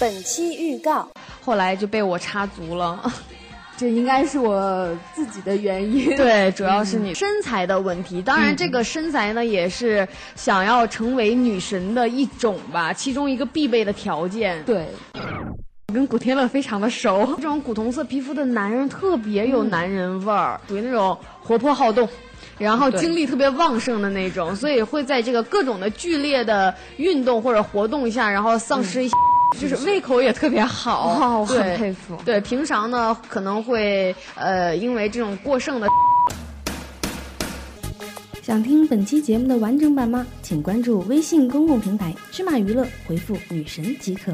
本期预告，后来就被我插足了。这应该是我自己的原因。对，主要是你身材的问题。当然，这个身材呢，也是想要成为女神的一种吧，其中一个必备的条件。对，我跟古天乐非常的熟。这种古铜色皮肤的男人特别有男人味儿，属于那种活泼好动，然后精力特别旺盛的那种，所以会在这个各种的剧烈的运动或者活动下，然后丧失一些。就是胃口也特别好，哦，我很对佩服。对，平常呢可能会呃因为这种过剩的。想听本期节目的完整版吗？请关注微信公共平台“芝麻娱乐”，回复“女神”即可。